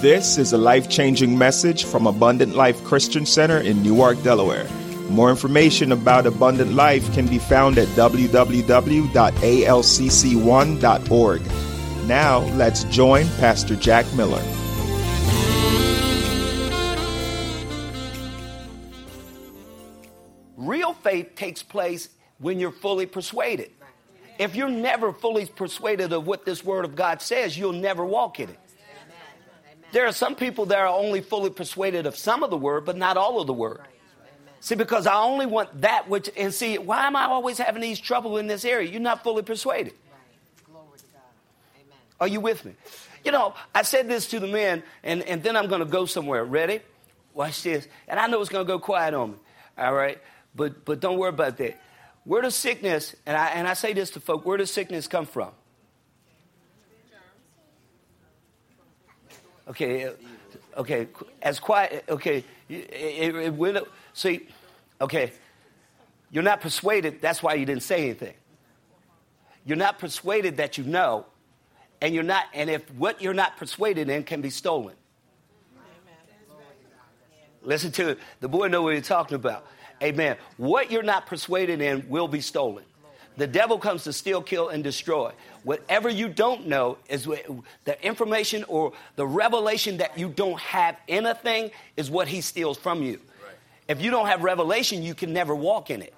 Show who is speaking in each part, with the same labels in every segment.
Speaker 1: This is a life changing message from Abundant Life Christian Center in Newark, Delaware. More information about Abundant Life can be found at www.alcc1.org. Now, let's join Pastor Jack Miller.
Speaker 2: Real faith takes place when you're fully persuaded. If you're never fully persuaded of what this word of God says, you'll never walk in it. There are some people that are only fully persuaded of some of the word, but not all of the word. See, because I only want that which, and see, why am I always having these trouble in this area? You're not fully persuaded. Are you with me? You know, I said this to the men, and, and then I'm going to go somewhere. Ready? Watch this. And I know it's going to go quiet on me. All right? But, but don't worry about that. Where does sickness, and I, and I say this to folk, where does sickness come from? Okay, okay, as quiet, okay, it, it, see, okay, you're not persuaded, that's why you didn't say anything. You're not persuaded that you know, and you're not, and if what you're not persuaded in can be stolen. Listen to it. The boy know what he's talking about. Amen. What you're not persuaded in will be stolen. The devil comes to steal, kill, and destroy. Whatever you don't know is the information or the revelation that you don't have in a thing is what he steals from you. If you don't have revelation, you can never walk in it.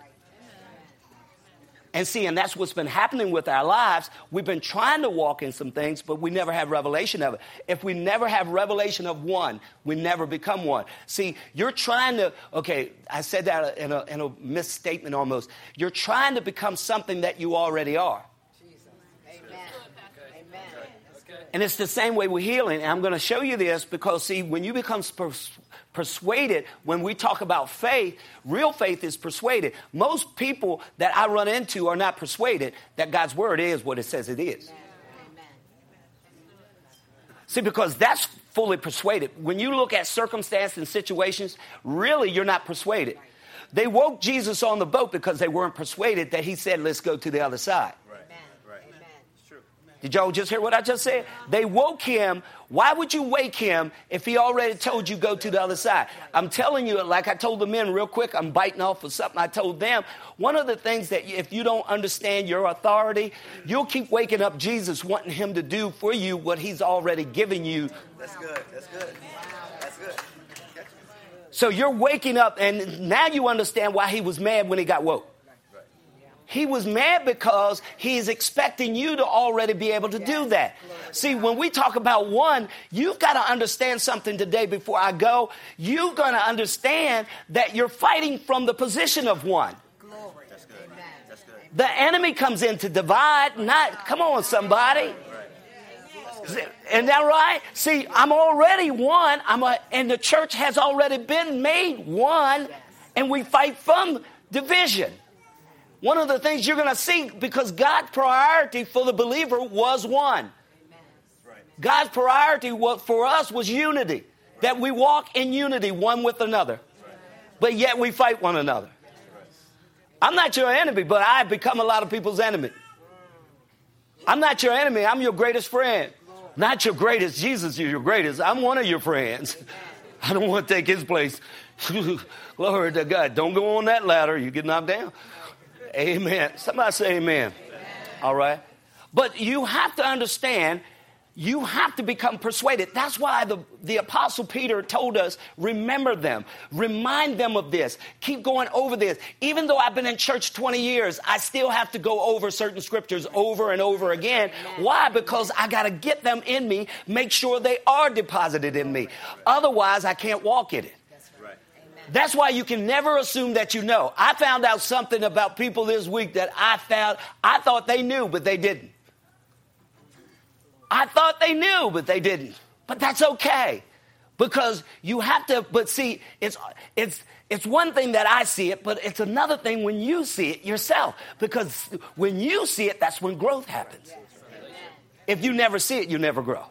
Speaker 2: And see, and that's what's been happening with our lives. We've been trying to walk in some things, but we never have revelation of it. If we never have revelation of one, we never become one. See, you're trying to, okay, I said that in a, in a misstatement almost. You're trying to become something that you already are. Amen. And it's the same way with healing. And I'm going to show you this because, see, when you become pers- persuaded, when we talk about faith, real faith is persuaded. Most people that I run into are not persuaded that God's word is what it says it is. See, because that's fully persuaded. When you look at circumstance and situations, really you're not persuaded. They woke Jesus on the boat because they weren't persuaded that he said, let's go to the other side. Did y'all just hear what I just said? They woke him. Why would you wake him if he already told you go to the other side? I'm telling you, like I told the men real quick, I'm biting off of something I told them. One of the things that if you don't understand your authority, you'll keep waking up Jesus wanting him to do for you what he's already given you.
Speaker 3: That's good. That's good. That's good.
Speaker 2: So you're waking up, and now you understand why he was mad when he got woke. He was mad because he's expecting you to already be able to do that. See, when we talk about one, you've got to understand something today before I go. You're going to understand that you're fighting from the position of one. The enemy comes in to divide, not, come on, somebody. Isn't that right? See, I'm already one, I'm a, and the church has already been made one, and we fight from division. One of the things you're going to see because God's priority for the believer was one. God's priority for us was unity, that we walk in unity one with another, but yet we fight one another. I'm not your enemy, but I've become a lot of people's enemy. I'm not your enemy, I'm your greatest friend. Not your greatest, Jesus is your greatest. I'm one of your friends. I don't want to take his place. Glory to God. Don't go on that ladder, you get knocked down. Amen. Somebody say amen. amen. All right. But you have to understand, you have to become persuaded. That's why the, the Apostle Peter told us remember them, remind them of this, keep going over this. Even though I've been in church 20 years, I still have to go over certain scriptures over and over again. Why? Because I got to get them in me, make sure they are deposited in me. Otherwise, I can't walk in it. That's why you can never assume that you know. I found out something about people this week that I found, I thought they knew, but they didn't. I thought they knew, but they didn't. But that's okay. Because you have to, but see, it's, it's, it's one thing that I see it, but it's another thing when you see it yourself. Because when you see it, that's when growth happens. If you never see it, you never grow.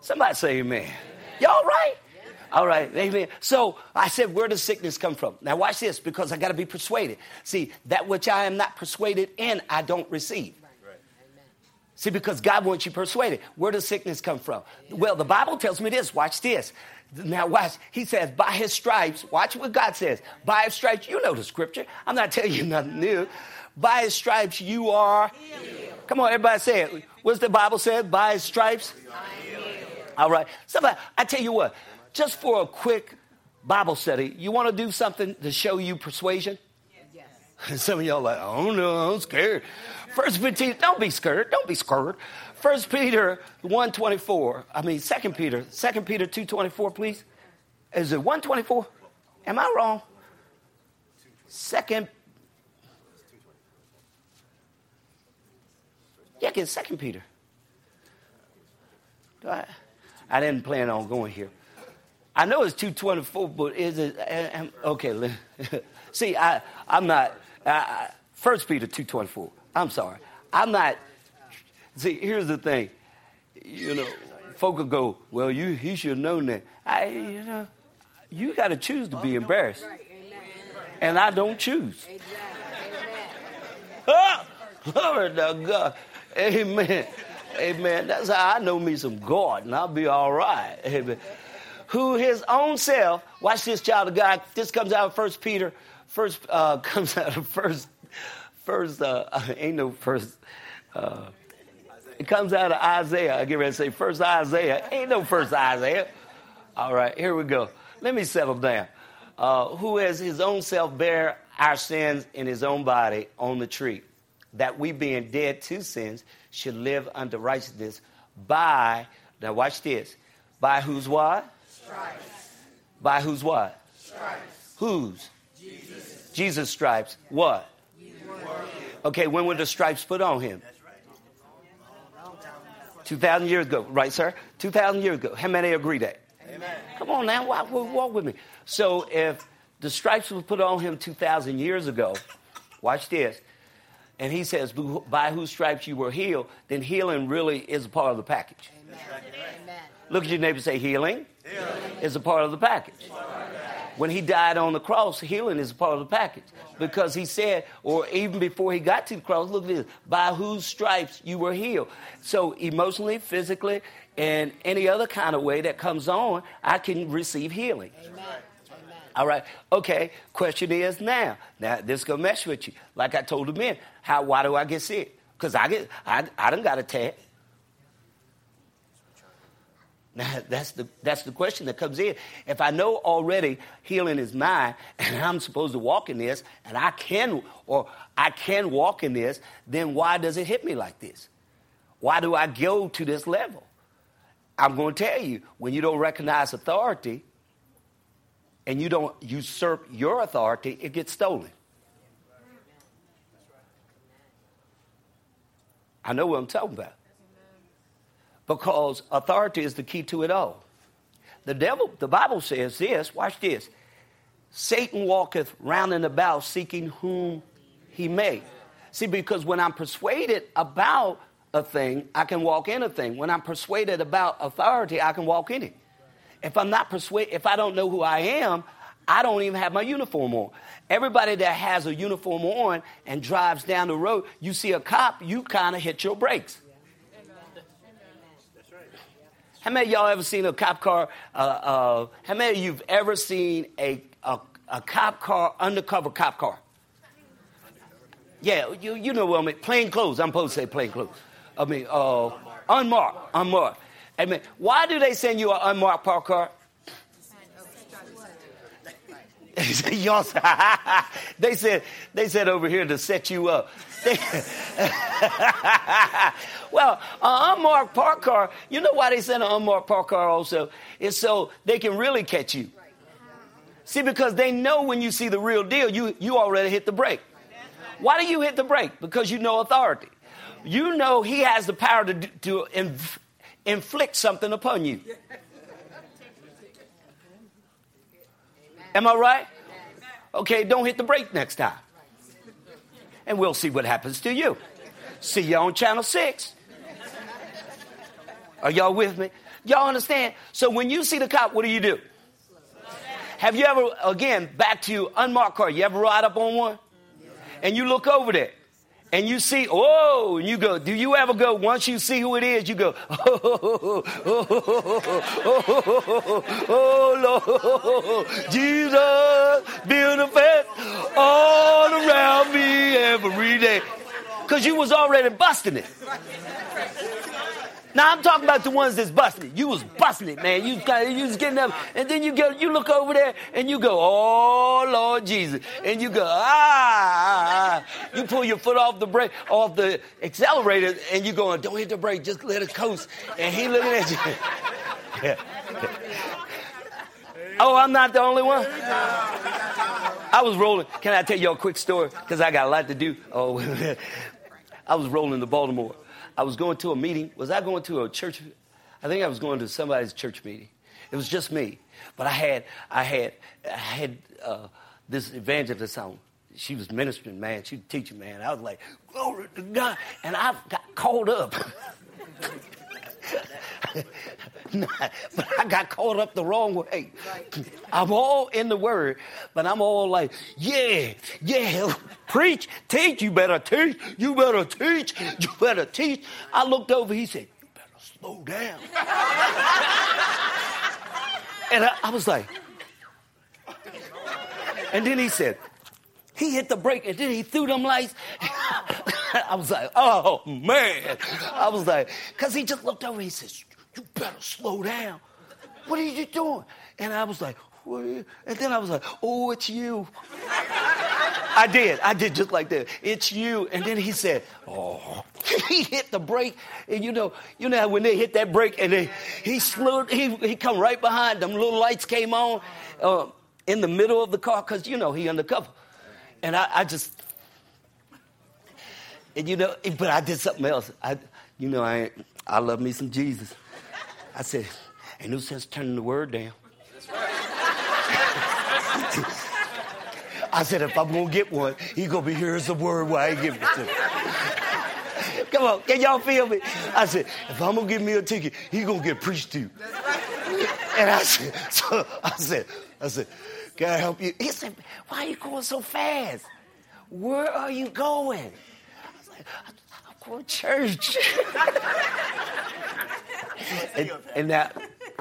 Speaker 2: Somebody say amen. Y'all right? All right, amen. So I said, where does sickness come from? Now watch this, because I got to be persuaded. See, that which I am not persuaded in, I don't receive. See, because God wants you persuaded. Where does sickness come from? Well, the Bible tells me this. Watch this. Now, watch. He says, by his stripes, watch what God says. By his stripes, you know the scripture. I'm not telling you nothing new. By his stripes, you are. Come on, everybody say it. What's the Bible say? By his stripes? All right. Somebody, I tell you what, just for a quick Bible study, you want to do something to show you persuasion? Yes. Some of y'all like, oh no, I'm scared. First Peter, don't be scared. Don't be scared. First Peter 124. I mean, Second Peter, Second Peter 224, please. Is it 124? Am I wrong? Second. Yeah, get Second Peter. I, I didn't plan on going here. I know it's 224, but is it? Eh, eh, okay, see, I, I'm not. First Peter 224. I'm sorry. I'm not. See, here's the thing. You know, folk will go, well, you he should have known that. I, you know, you got to choose to be embarrassed, and I don't choose. Oh, to God. Amen. Amen. That's how I know me some God, and I'll be all right. Amen. Who his own self. Watch this, child of God. This comes out of First Peter. First uh, comes out of First first, uh, ain't no first. Uh, it comes out of Isaiah. I get ready to say first Isaiah. Ain't no first Isaiah. All right, here we go. Let me settle down. Uh, who has his own self bear our sins in his own body on the tree, that we being dead to sins should live unto righteousness by, now watch this, by whose what?
Speaker 4: Stripes.
Speaker 2: By whose what?
Speaker 4: Stripes.
Speaker 2: Whose?
Speaker 4: Jesus.
Speaker 2: Jesus' stripes. What? Okay, when were the stripes put on him? 2,000 years ago, right, sir? 2,000 years ago. How many agree that?
Speaker 3: Amen.
Speaker 2: Come on now, walk, walk with me. So if the stripes were put on him 2,000 years ago, watch this, and he says, by whose stripes you were healed, then healing really is a part of the package. Amen. Look at your neighbor say, healing, healing. is a part of the package. When he died on the cross, healing is a part of the package because he said, or even before he got to the cross, look at this, by whose stripes you were healed. So emotionally, physically, and any other kind of way that comes on, I can receive healing. Amen. All right. Okay. Question is now. Now this gonna mess with you. Like I told the men, how? Why do I get sick? Because I get I I done got attacked. Now, that's the, that's the question that comes in. If I know already healing is mine and I'm supposed to walk in this and I can, or I can walk in this, then why does it hit me like this? Why do I go to this level? I'm going to tell you when you don't recognize authority and you don't usurp your authority, it gets stolen. I know what I'm talking about because authority is the key to it all. The devil, the Bible says this, watch this. Satan walketh round and about seeking whom he may. See, because when I'm persuaded about a thing, I can walk in a thing. When I'm persuaded about authority, I can walk in it. If I'm not persuaded, if I don't know who I am, I don't even have my uniform on. Everybody that has a uniform on and drives down the road, you see a cop, you kind of hit your brakes. How many of y'all ever seen a cop car? Uh, uh, how many of you've ever seen a, a, a cop car, undercover cop car? Yeah, you, you know what I mean. Plain clothes. I'm supposed to say plain clothes. I mean, uh, unmarked, unmarked. I mean, why do they send you an unmarked park car? Y'all, they said they said over here to set you up. well, an unmarked park car, you know why they send an unmarked park car also? Is so they can really catch you. See, because they know when you see the real deal, you, you already hit the brake. Why do you hit the brake? Because you know authority. You know he has the power to, to inf- inflict something upon you. Am I right? Okay, don't hit the brake next time and we'll see what happens to you. See you on channel six. Are y'all with me? Y'all understand? So when you see the cop, what do you do? Have you ever, again, back to unmarked car, you ever ride up on one? And you look over there and you see, oh, and you go, do you ever go, once you see who it is, you go, oh, oh, oh, oh, oh, oh, Lord, Jesus, build a fence all around me every day. Because you was already busting it. Now I'm talking about the ones that's busting. You was busting man. You you was getting up, and then you go, you look over there, and you go, "Oh Lord Jesus," and you go, "Ah!" You pull your foot off the brake, off the accelerator, and you going, "Don't hit the brake, just let it coast." And he looking at you. yeah. Oh, I'm not the only one. I was rolling. Can I tell you a quick story? Because I got a lot to do. Oh, I was rolling to Baltimore I was going to a meeting. Was I going to a church? I think I was going to somebody's church meeting. It was just me, but I had I had I had uh, this evangelist on. She was ministering, man. She was teaching, man. I was like, glory to God, and I got called up. but I got caught up the wrong way. I'm all in the word, but I'm all like, yeah, yeah, preach, teach, you better teach, you better teach, you better teach. I looked over, he said, you better slow down. and I, I was like, and then he said, he hit the brake and then he threw them lights. I was like, oh man. I was like, because he just looked over. He says, you better slow down. What are you doing? And I was like, what and then I was like, oh, it's you. I did. I did just like that. It's you. And then he said, oh. he hit the brake. And you know, you know when they hit that brake and they, he slowed, he, he come right behind them. Little lights came on uh, in the middle of the car because, you know, he undercover. And I, I just, and you know, but I did something else. I, you know, I, I love me some Jesus. I said, ain't no sense turning the word down. I said, if I'm gonna get one, he gonna be here's the word why I give it to me. Come on, can y'all feel me? I said, if I'm gonna give me a ticket, he gonna get preached to. And I said, so I said, I said, can I help you? He said, why are you going so fast? Where are you going? I was like, I'm going to church. and, and now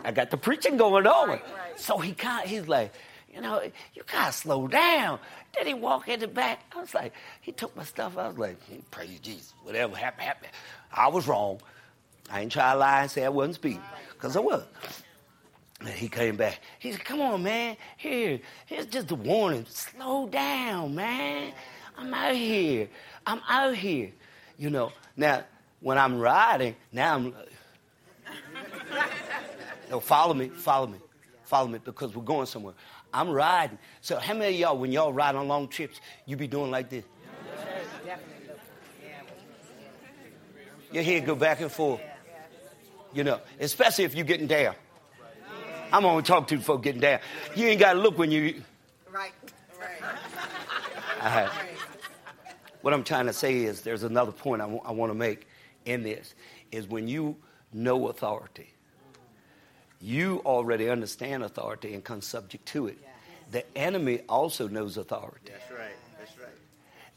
Speaker 2: I got the preaching going on. Right, right. So he got, he's like, you know, you gotta slow down. Then he walked in the back. I was like, he took my stuff. I was like, praise Jesus, whatever happened, happened. I was wrong. I ain't try to lie and say I wasn't speeding, because I was. And he came back. He said, come on, man. Here, here's just a warning. Slow down, man. I'm out here. I'm out here. You know, now, when I'm riding, now I'm no, follow me, follow me, follow me because we're going somewhere. I'm riding. So how many of y'all, when y'all ride on long trips, you be doing like this? Your head go back and forth. You know, especially if you're getting down. I'm only talking to folks getting down. You ain't got to look when you. Right. Right. What I'm trying to say is there's another point I, w- I want to make in this is when you know authority you already understand authority and come subject to it. The enemy also knows authority.
Speaker 3: That's right. That's right.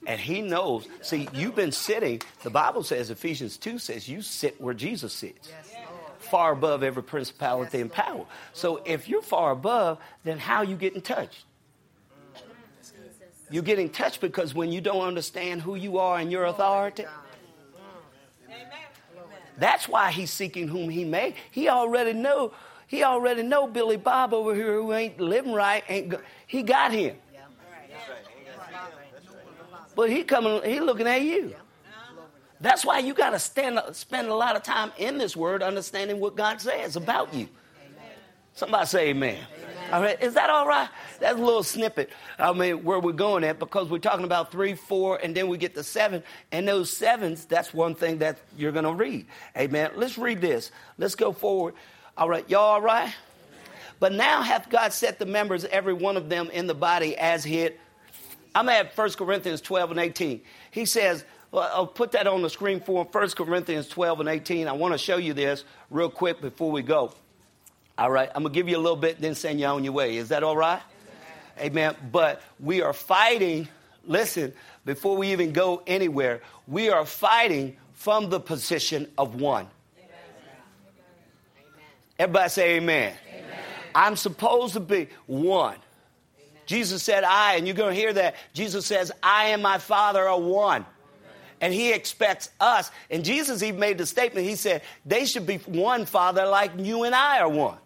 Speaker 2: And he knows. See, you've been sitting. The Bible says, Ephesians 2 says, you sit where Jesus sits. Far above every principality and power. So if you're far above, then how you getting touched? You're getting touched because when you don't understand who you are and your authority, that's why he's seeking whom he may. He already know he already know Billy Bob over here who ain't living right. Ain't go- he got him. But he coming. He looking at you. That's why you got to stand, spend a lot of time in this word, understanding what God says about you. Somebody say amen. amen. All right, is that all right? That's a little snippet. I mean, where we're going at because we're talking about three, four, and then we get to seven. And those sevens, that's one thing that you're going to read. Amen. Let's read this. Let's go forward. All right, y'all all right? But now hath God set the members, every one of them, in the body as hit. I'm at 1 Corinthians 12 and 18. He says, well, I'll put that on the screen for him. 1 Corinthians 12 and 18. I want to show you this real quick before we go. All right, I'm going to give you a little bit, then send you on your way. Is that all right? Amen. Amen. But we are fighting, listen, before we even go anywhere, we are fighting from the position of one. Everybody say amen. amen. I'm supposed to be one. Jesus said, I, and you're going to hear that. Jesus says, I and my Father are one. And he expects us. And Jesus even made the statement, he said, they should be one, Father, like you and I are one.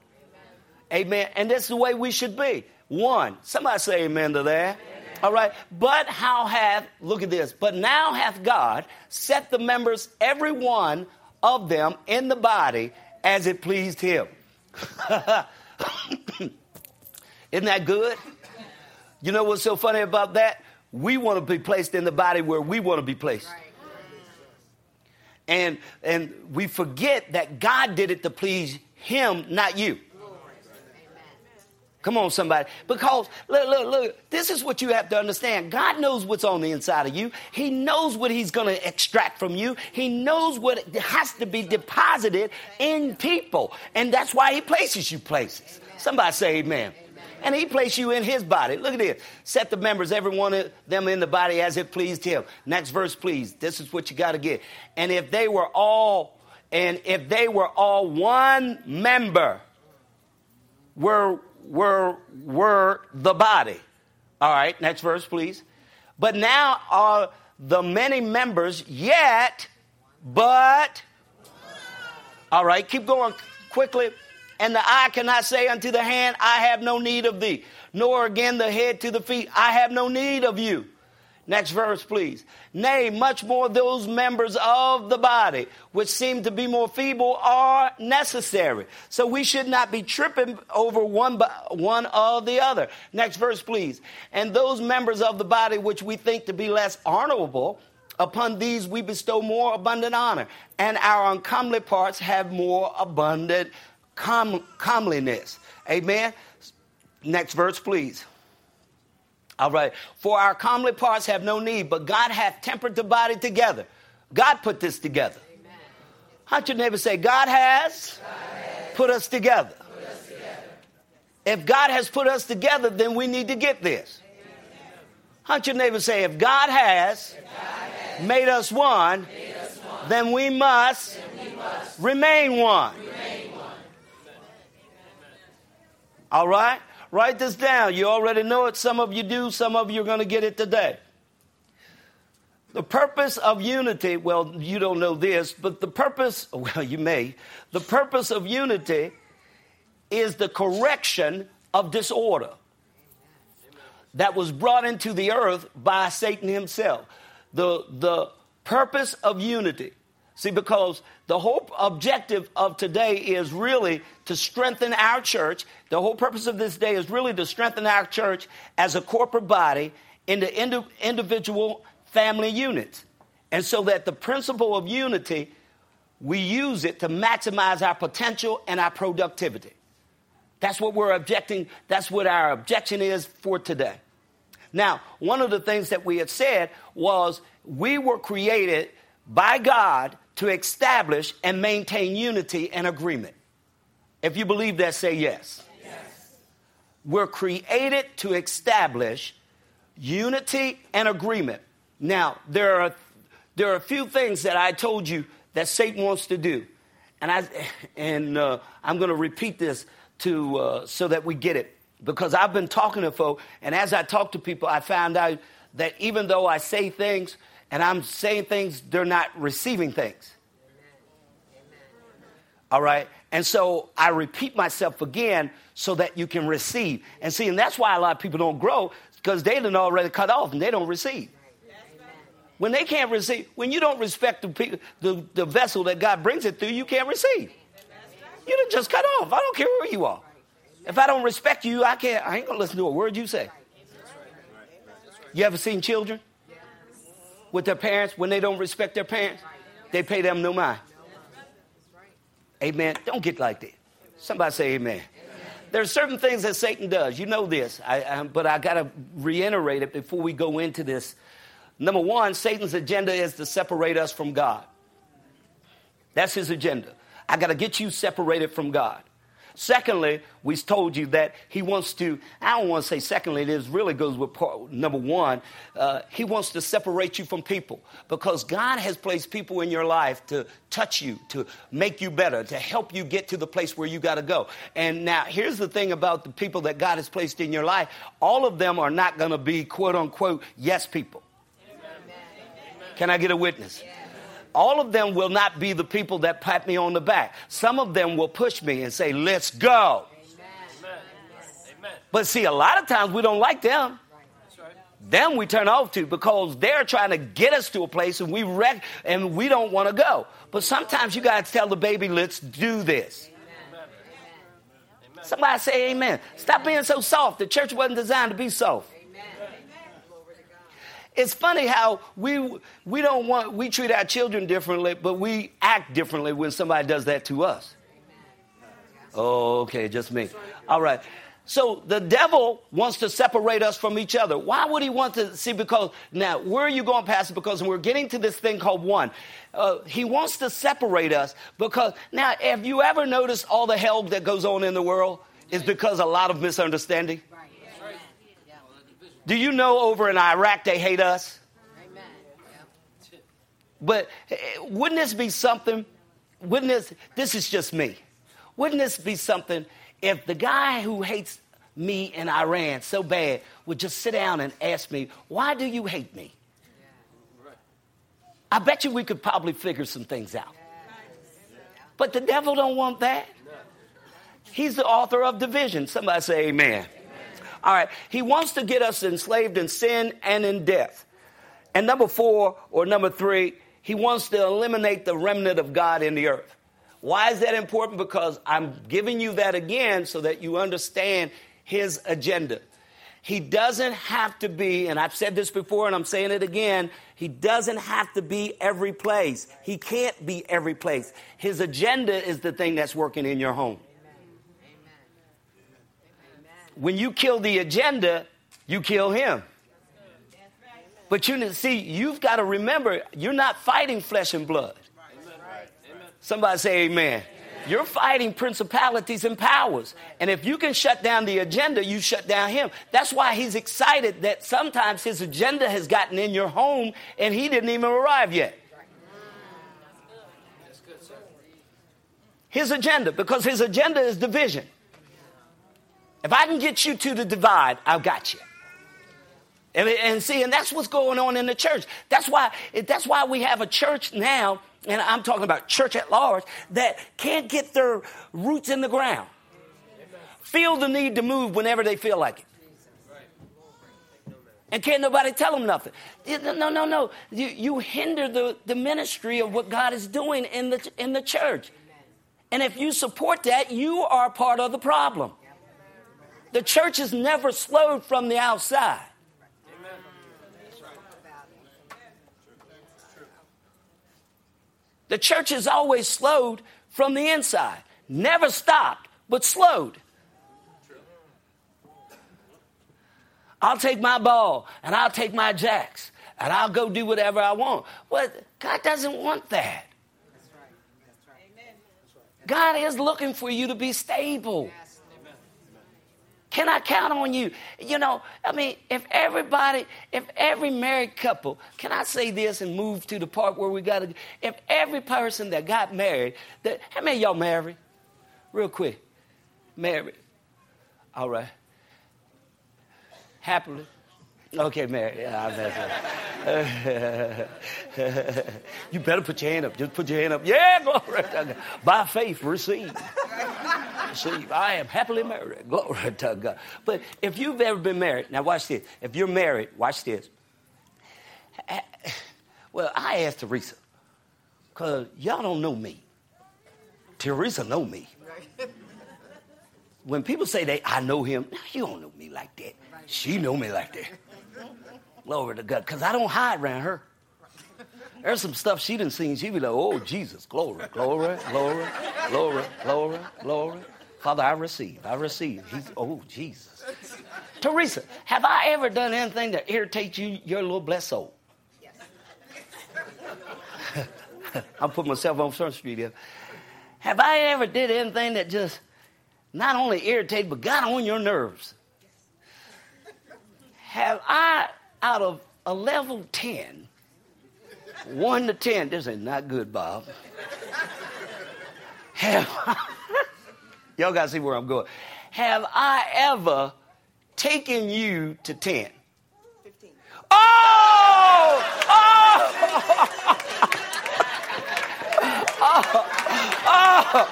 Speaker 2: Amen. And that's the way we should be. One. Somebody say amen to that. Amen. All right. But how hath, look at this, but now hath God set the members, every one of them, in the body as it pleased him. Isn't that good? You know what's so funny about that? We want to be placed in the body where we want to be placed. And, and we forget that God did it to please him, not you. Come on, somebody. Because, look, look, look, this is what you have to understand. God knows what's on the inside of you. He knows what He's going to extract from you. He knows what has to be deposited in people. And that's why He places you places. Somebody say amen. And he placed you in his body. Look at this. Set the members, every one of them in the body as it pleased him. Next verse, please. This is what you got to get. And if they were all, and if they were all one member, were were, were the body. All right, next verse, please. But now are the many members, yet, but. All right, keep going quickly. And the eye cannot say unto the hand, I have no need of thee, nor again the head to the feet, I have no need of you. Next verse, please. Nay, much more those members of the body which seem to be more feeble are necessary. So we should not be tripping over one, one or the other. Next verse, please. And those members of the body which we think to be less honorable, upon these we bestow more abundant honor. And our uncomely parts have more abundant com- comeliness. Amen. Next verse, please. All right. For our comely parts have no need, but God hath tempered the body together. God put this together. Hunt your neighbor say, God has, God has put, us together. put us together. If God has put us together, then we need to get this. Hunt your neighbor say, if God has, if God has made, us one, made us one, then we must, then we must remain, one. remain one. All right? Write this down. You already know it. Some of you do, some of you are going to get it today. The purpose of unity, well, you don't know this, but the purpose, well, you may, the purpose of unity is the correction of disorder that was brought into the earth by Satan himself. The, the purpose of unity See, because the whole objective of today is really to strengthen our church. The whole purpose of this day is really to strengthen our church as a corporate body into indi- individual family units. And so that the principle of unity, we use it to maximize our potential and our productivity. That's what we're objecting, that's what our objection is for today. Now, one of the things that we had said was we were created by God to establish and maintain unity and agreement. If you believe that, say yes. yes. We're created to establish unity and agreement. Now, there are, there are a few things that I told you that Satan wants to do. And, I, and uh, I'm going to repeat this to, uh, so that we get it. Because I've been talking to folks, and as I talk to people, I found out that even though I say things, and I'm saying things, they're not receiving things. All right? And so I repeat myself again so that you can receive. And see, and that's why a lot of people don't grow because they done already cut off and they don't receive. When they can't receive, when you don't respect the, the, the vessel that God brings it through, you can't receive. You done just cut off. I don't care where you are. If I don't respect you, I can't. I ain't gonna listen to a word you say. You ever seen children? With their parents when they don't respect their parents, they pay them no mind. Amen. Don't get like that. Somebody say amen. There's certain things that Satan does. You know this, I, I, but I got to reiterate it before we go into this. Number one, Satan's agenda is to separate us from God. That's his agenda. I got to get you separated from God. Secondly, we told you that he wants to, I don't want to say secondly, this really goes with part, number one. Uh, he wants to separate you from people because God has placed people in your life to touch you, to make you better, to help you get to the place where you got to go. And now, here's the thing about the people that God has placed in your life all of them are not going to be quote unquote yes people. Can I get a witness? All of them will not be the people that pat me on the back. Some of them will push me and say, let's go. But see, a lot of times we don't like them. Them we turn off to because they're trying to get us to a place and we wreck and we don't want to go. But sometimes you got to tell the baby, let's do this. Somebody say amen. Stop being so soft. The church wasn't designed to be soft. It's funny how we we don't want we treat our children differently, but we act differently when somebody does that to us. Oh, okay, just me. All right. So the devil wants to separate us from each other. Why would he want to see? Because now, where are you going, Pastor? Because we're getting to this thing called one. Uh, he wants to separate us because now, have you ever noticed all the hell that goes on in the world is because a lot of misunderstanding? Do you know over in Iraq they hate us? Amen. But eh, wouldn't this be something? Wouldn't this, this is just me. Wouldn't this be something if the guy who hates me in Iran so bad would just sit down and ask me, why do you hate me? I bet you we could probably figure some things out. But the devil don't want that. He's the author of division. Somebody say amen. All right. He wants to get us enslaved in sin and in death. And number four or number three, he wants to eliminate the remnant of God in the earth. Why is that important? Because I'm giving you that again so that you understand his agenda. He doesn't have to be, and I've said this before and I'm saying it again, he doesn't have to be every place. He can't be every place. His agenda is the thing that's working in your home. When you kill the agenda, you kill him. But you see, you've got to remember, you're not fighting flesh and blood. Somebody say amen. You're fighting principalities and powers. And if you can shut down the agenda, you shut down him. That's why he's excited that sometimes his agenda has gotten in your home and he didn't even arrive yet. His agenda, because his agenda is division. If I can get you to the divide, I've got you. And, and, see, and that's what's going on in the church. That's why, that's why we have a church now, and I'm talking about church at large, that can't get their roots in the ground. Feel the need to move whenever they feel like it. And can't nobody tell them nothing. No, no, no. You, you hinder the, the ministry of what God is doing in the, in the church. And if you support that, you are part of the problem. The church is never slowed from the outside. The church is always slowed from the inside. Never stopped, but slowed. I'll take my ball and I'll take my jacks and I'll go do whatever I want. Well, God doesn't want that. God is looking for you to be stable. Can I count on you? You know, I mean, if everybody, if every married couple, can I say this and move to the part where we got to, if every person that got married, that, how many y'all married? Real quick. Married. All right. Happily. Okay, Mary. Yeah, you better put your hand up. Just put your hand up. Yeah, glory. By faith, receive. I am happily married. Glory to God. But if you've ever been married, now watch this. If you're married, watch this. Well, I asked Teresa, because y'all don't know me. Teresa know me. When people say they, I know him, you don't know me like that. She know me like that. Glory to God. Because I don't hide around her. There's some stuff she didn't see. She'd be like, oh, Jesus, glory, glory, glory, glory, glory, glory. Father, I receive. I receive. He's, oh, Jesus. Teresa, have I ever done anything that irritates you, your little blessed soul? Yes. I'll put myself on Front Street here. Have I ever did anything that just not only irritated, but got on your nerves. Have I, out of a level 10, 1 to 10, this is not good, Bob. Have I, y'all got to see where I'm going. Have I ever taken you to 10? 15. Oh! Oh! oh! Oh!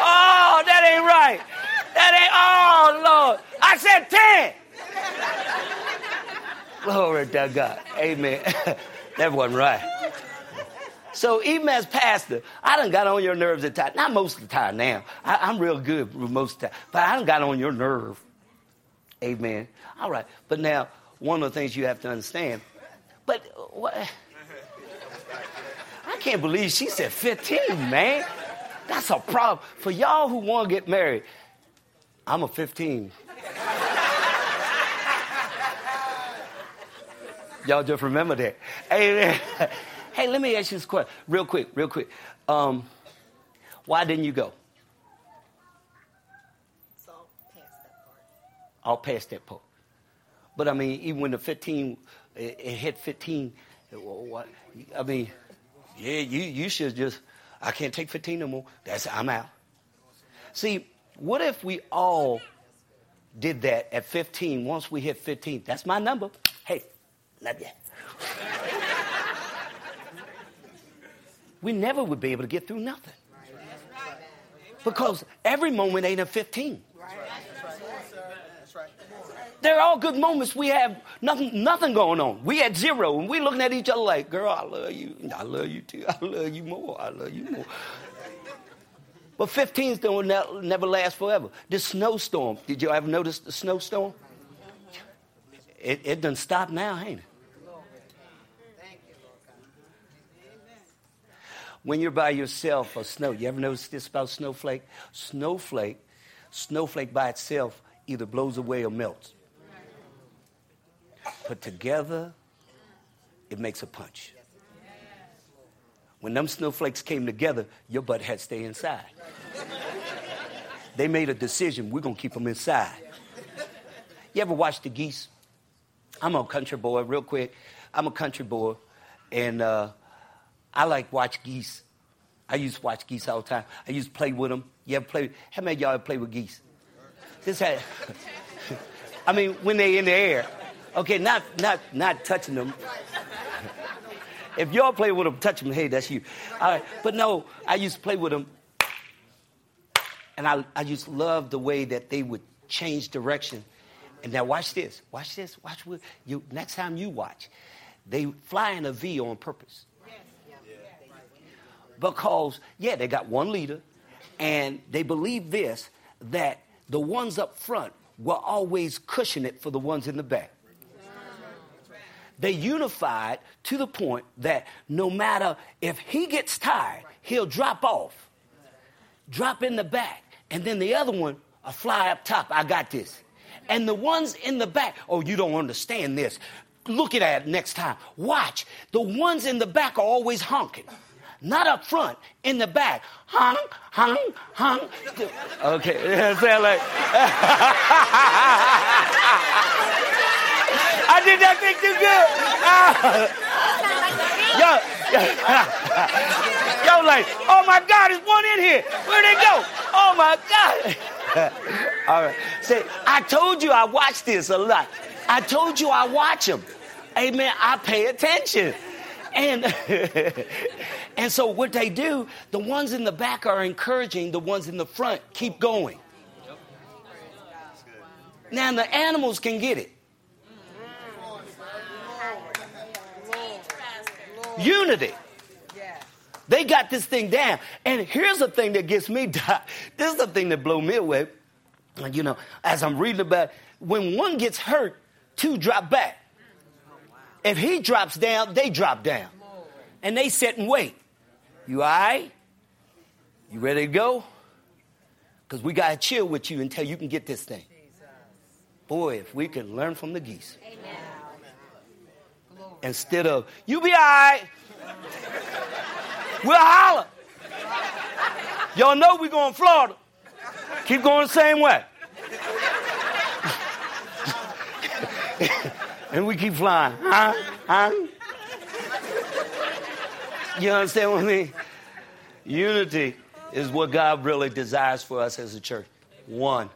Speaker 2: Oh! That ain't right. That ain't, oh, Lord. I said 10. Glory to God. Amen. that wasn't right. So even as pastor, I done got on your nerves at times. Not most of the time now. I, am real good most of the time. But I done got on your nerve. Amen. All right. But now, one of the things you have to understand. But what? I can't believe she said 15, man. That's a problem. For y'all who want to get married, I'm a 15. Y'all just remember that. Hey, hey, let me ask you this question, real quick, real quick. Um, why didn't you go? So I'll pass that part. I'll pass that part. But I mean, even when the 15, it, it hit 15, it, what, I mean, yeah, you, you should just, I can't take 15 no more. That's, I'm out. See, what if we all did that at 15 once we hit 15? That's my number. Hey, Love you. We never would be able to get through nothing. Because every moment ain't a 15. They're all good moments. We have nothing, nothing going on. We at zero, and we looking at each other like, "Girl, I love you. I love you too. I love you more. I love you more." But 15s don't never last forever. This snowstorm. Did y'all ever notice the snowstorm? It, it doesn't stop now, ain't it? When you're by yourself, or snow, you ever notice this about snowflake? Snowflake, snowflake by itself either blows away or melts. Put together, it makes a punch. When them snowflakes came together, your butt had to stay inside. They made a decision, we're to keep them inside. You ever watch the geese? I'm a country boy, real quick. I'm a country boy, and uh, I like watch geese. I used to watch geese all the time. I used to play with them. You ever play? How many y'all ever play with geese? This had, I mean, when they in the air. Okay, not not not touching them. if y'all play with them, touch them. Hey, that's you. All right, but no, I used to play with them, and I I just loved the way that they would change direction and now watch this. Watch this. Watch what you next time you watch. They fly in a V on purpose. Because, yeah, they got one leader, and they believe this that the ones up front will always cushion it for the ones in the back. They unified to the point that no matter if he gets tired, he'll drop off, drop in the back, and then the other one will fly up top. I got this. And the ones in the back, oh, you don't understand this. Look at it next time. Watch. The ones in the back are always honking. Not up front, in the back. Honk, honk, honk. Okay, I sound like. I did that thing too good. yo, yo, like, oh my God, there's one in here. Where'd they go? Oh my God. All right. Say, I told you I watch this a lot. I told you I watch them. Amen. I pay attention. And and so what they do, the ones in the back are encouraging the ones in the front keep going. Now the animals can get it. Unity. They got this thing down. And here's the thing that gets me. This is the thing that blew me away. You know, as I'm reading about, when one gets hurt, two drop back. If he drops down, they drop down. And they sit and wait. You all right? You ready to go? Because we got to chill with you until you can get this thing. Boy, if we can learn from the geese. Amen. Instead of, you be all right. We'll holler. Y'all know we going to Florida. Keep going the same way. and we keep flying. Huh? Huh? You understand what I mean? Unity is what God really desires for us as a church. One.